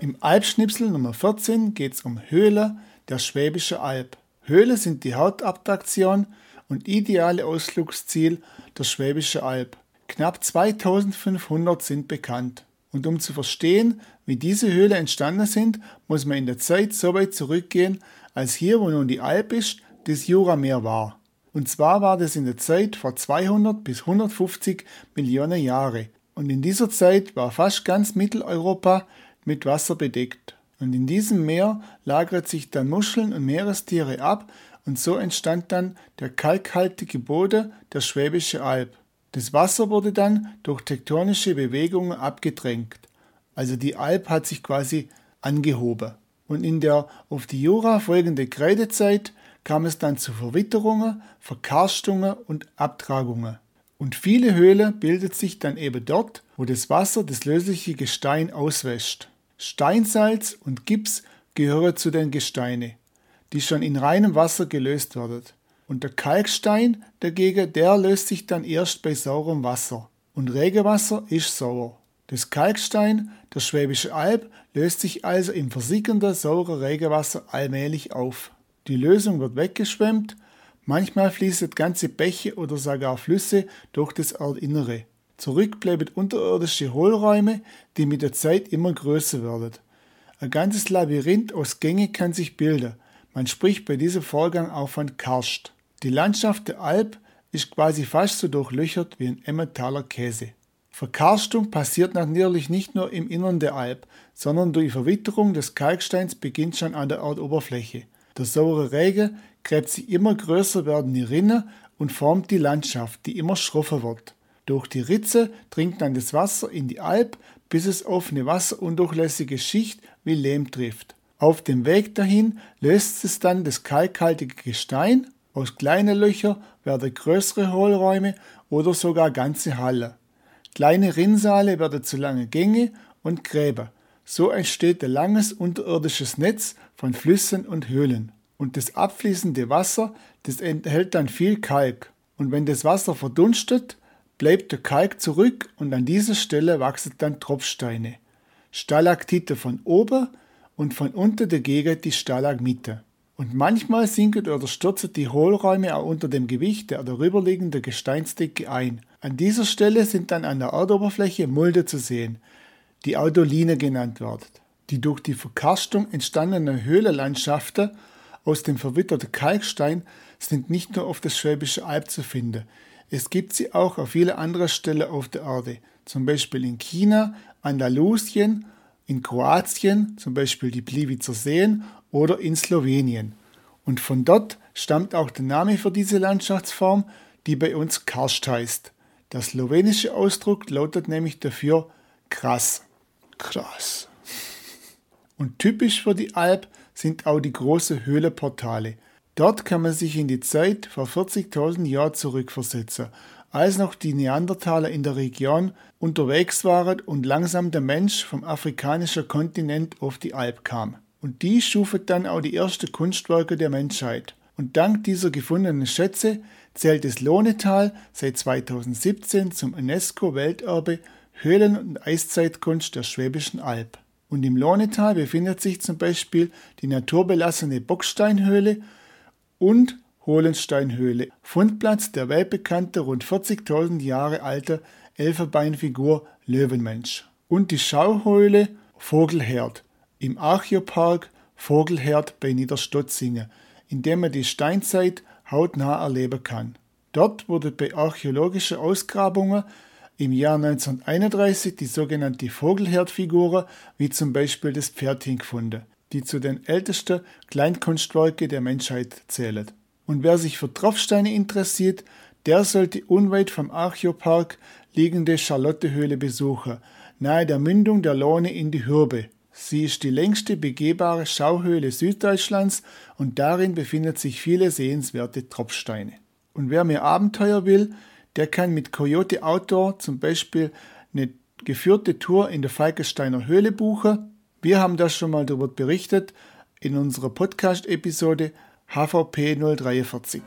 Im Alpschnipsel Nummer 14 geht es um Höhle der Schwäbische Alb. Höhle sind die Hauptattraktion und ideale Ausflugsziel der Schwäbische Alb. Knapp 2500 sind bekannt. Und um zu verstehen, wie diese Höhle entstanden sind, muss man in der Zeit so weit zurückgehen, als hier, wo nun die Alp ist, das Jurameer war. Und zwar war das in der Zeit vor 200 bis 150 Millionen Jahre. Und in dieser Zeit war fast ganz Mitteleuropa mit Wasser bedeckt. Und in diesem Meer lagert sich dann Muscheln und Meerestiere ab und so entstand dann der kalkhaltige Boden der Schwäbische Alb. Das Wasser wurde dann durch tektonische Bewegungen abgedrängt. Also die Alb hat sich quasi angehoben. Und in der auf die Jura folgende Kreidezeit kam es dann zu Verwitterungen, Verkarstungen und Abtragungen. Und viele Höhlen bildet sich dann eben dort, wo das Wasser das lösliche Gestein auswäscht. Steinsalz und Gips gehören zu den Gesteinen, die schon in reinem Wasser gelöst werden. Und der Kalkstein dagegen, der löst sich dann erst bei saurem Wasser. Und Regenwasser ist sauer. Das Kalkstein der Schwäbische Alb löst sich also im versickernden sauren Regenwasser allmählich auf. Die Lösung wird weggeschwemmt, manchmal fließen ganze Bäche oder sogar Flüsse durch das Erdinnere. Zurück bleiben unterirdische Hohlräume, die mit der Zeit immer größer werden. Ein ganzes Labyrinth aus Gänge kann sich bilden. Man spricht bei diesem Vorgang auch von Karst. Die Landschaft der Alp ist quasi fast so durchlöchert wie ein Emmentaler Käse. Verkarstung passiert natürlich nicht nur im Innern der Alp, sondern durch Verwitterung des Kalksteins beginnt schon an der Erdoberfläche. Der saure Regen gräbt sich immer größer werdende Rinne und formt die Landschaft, die immer schroffer wird. Durch die Ritze dringt dann das Wasser in die Alp, bis es auf eine wasserundurchlässige Schicht wie Lehm trifft. Auf dem Weg dahin löst es dann das kalkhaltige Gestein, aus kleinen Löchern werden größere Hohlräume oder sogar ganze Halle. Kleine Rinnsale werden zu lange Gänge und Gräber. So entsteht ein langes unterirdisches Netz von Flüssen und Höhlen. Und das abfließende Wasser, das enthält dann viel Kalk. Und wenn das Wasser verdunstet, bleibt der Kalk zurück und an dieser Stelle wachsen dann Tropfsteine. Stalaktite von oben und von unten dagegen die Stalagmite. Und manchmal sinken oder stürzen die Hohlräume auch unter dem Gewicht der darüberliegenden Gesteinsdecke ein. An dieser Stelle sind dann an der Erdoberfläche Mulde zu sehen, die Audoline genannt wird. Die durch die Verkarstung entstandenen Höhlenlandschaften aus dem verwitterten Kalkstein sind nicht nur auf der Schwäbische Alb zu finden. Es gibt sie auch auf viele andere Stellen auf der Erde, zum Beispiel in China, Andalusien, in Kroatien, zum Beispiel die Pliwitzer Seen oder in Slowenien. Und von dort stammt auch der Name für diese Landschaftsform, die bei uns Karst heißt. Der slowenische Ausdruck lautet nämlich dafür krass. Krass. Und typisch für die Alp sind auch die großen Höhleportale. Dort kann man sich in die Zeit vor 40.000 Jahren zurückversetzen, als noch die Neandertaler in der Region unterwegs waren und langsam der Mensch vom afrikanischen Kontinent auf die Alp kam. Und die schufen dann auch die ersten Kunstwerke der Menschheit. Und dank dieser gefundenen Schätze zählt das Lohnetal seit 2017 zum UNESCO-Welterbe Höhlen- und Eiszeitkunst der Schwäbischen Alb. Und im Lohnetal befindet sich zum Beispiel die naturbelassene Bocksteinhöhle und Hohlensteinhöhle, Fundplatz der weltbekannten rund 40.000 Jahre alte Elfenbeinfigur Löwenmensch. Und die Schauhöhle Vogelherd im Archeopark Vogelherd bei Niederstotzingen, in dem man die Steinzeit hautnah erleben kann. Dort wurde bei archäologischen Ausgrabungen im Jahr 1931 die sogenannte Vogelherdfigur, wie zum Beispiel das Pferdchen gefunden die zu den ältesten Kleinkunstwerken der Menschheit zählen. Und wer sich für Tropfsteine interessiert, der sollte unweit vom Archeopark liegende Charlottehöhle besuchen, nahe der Mündung der Lohne in die Hürbe. Sie ist die längste begehbare Schauhöhle Süddeutschlands und darin befinden sich viele sehenswerte Tropfsteine. Und wer mehr Abenteuer will, der kann mit Coyote Outdoor zum Beispiel eine geführte Tour in der Falkensteiner Höhle buchen wir haben das schon mal darüber berichtet in unserer Podcast-Episode HVP 043.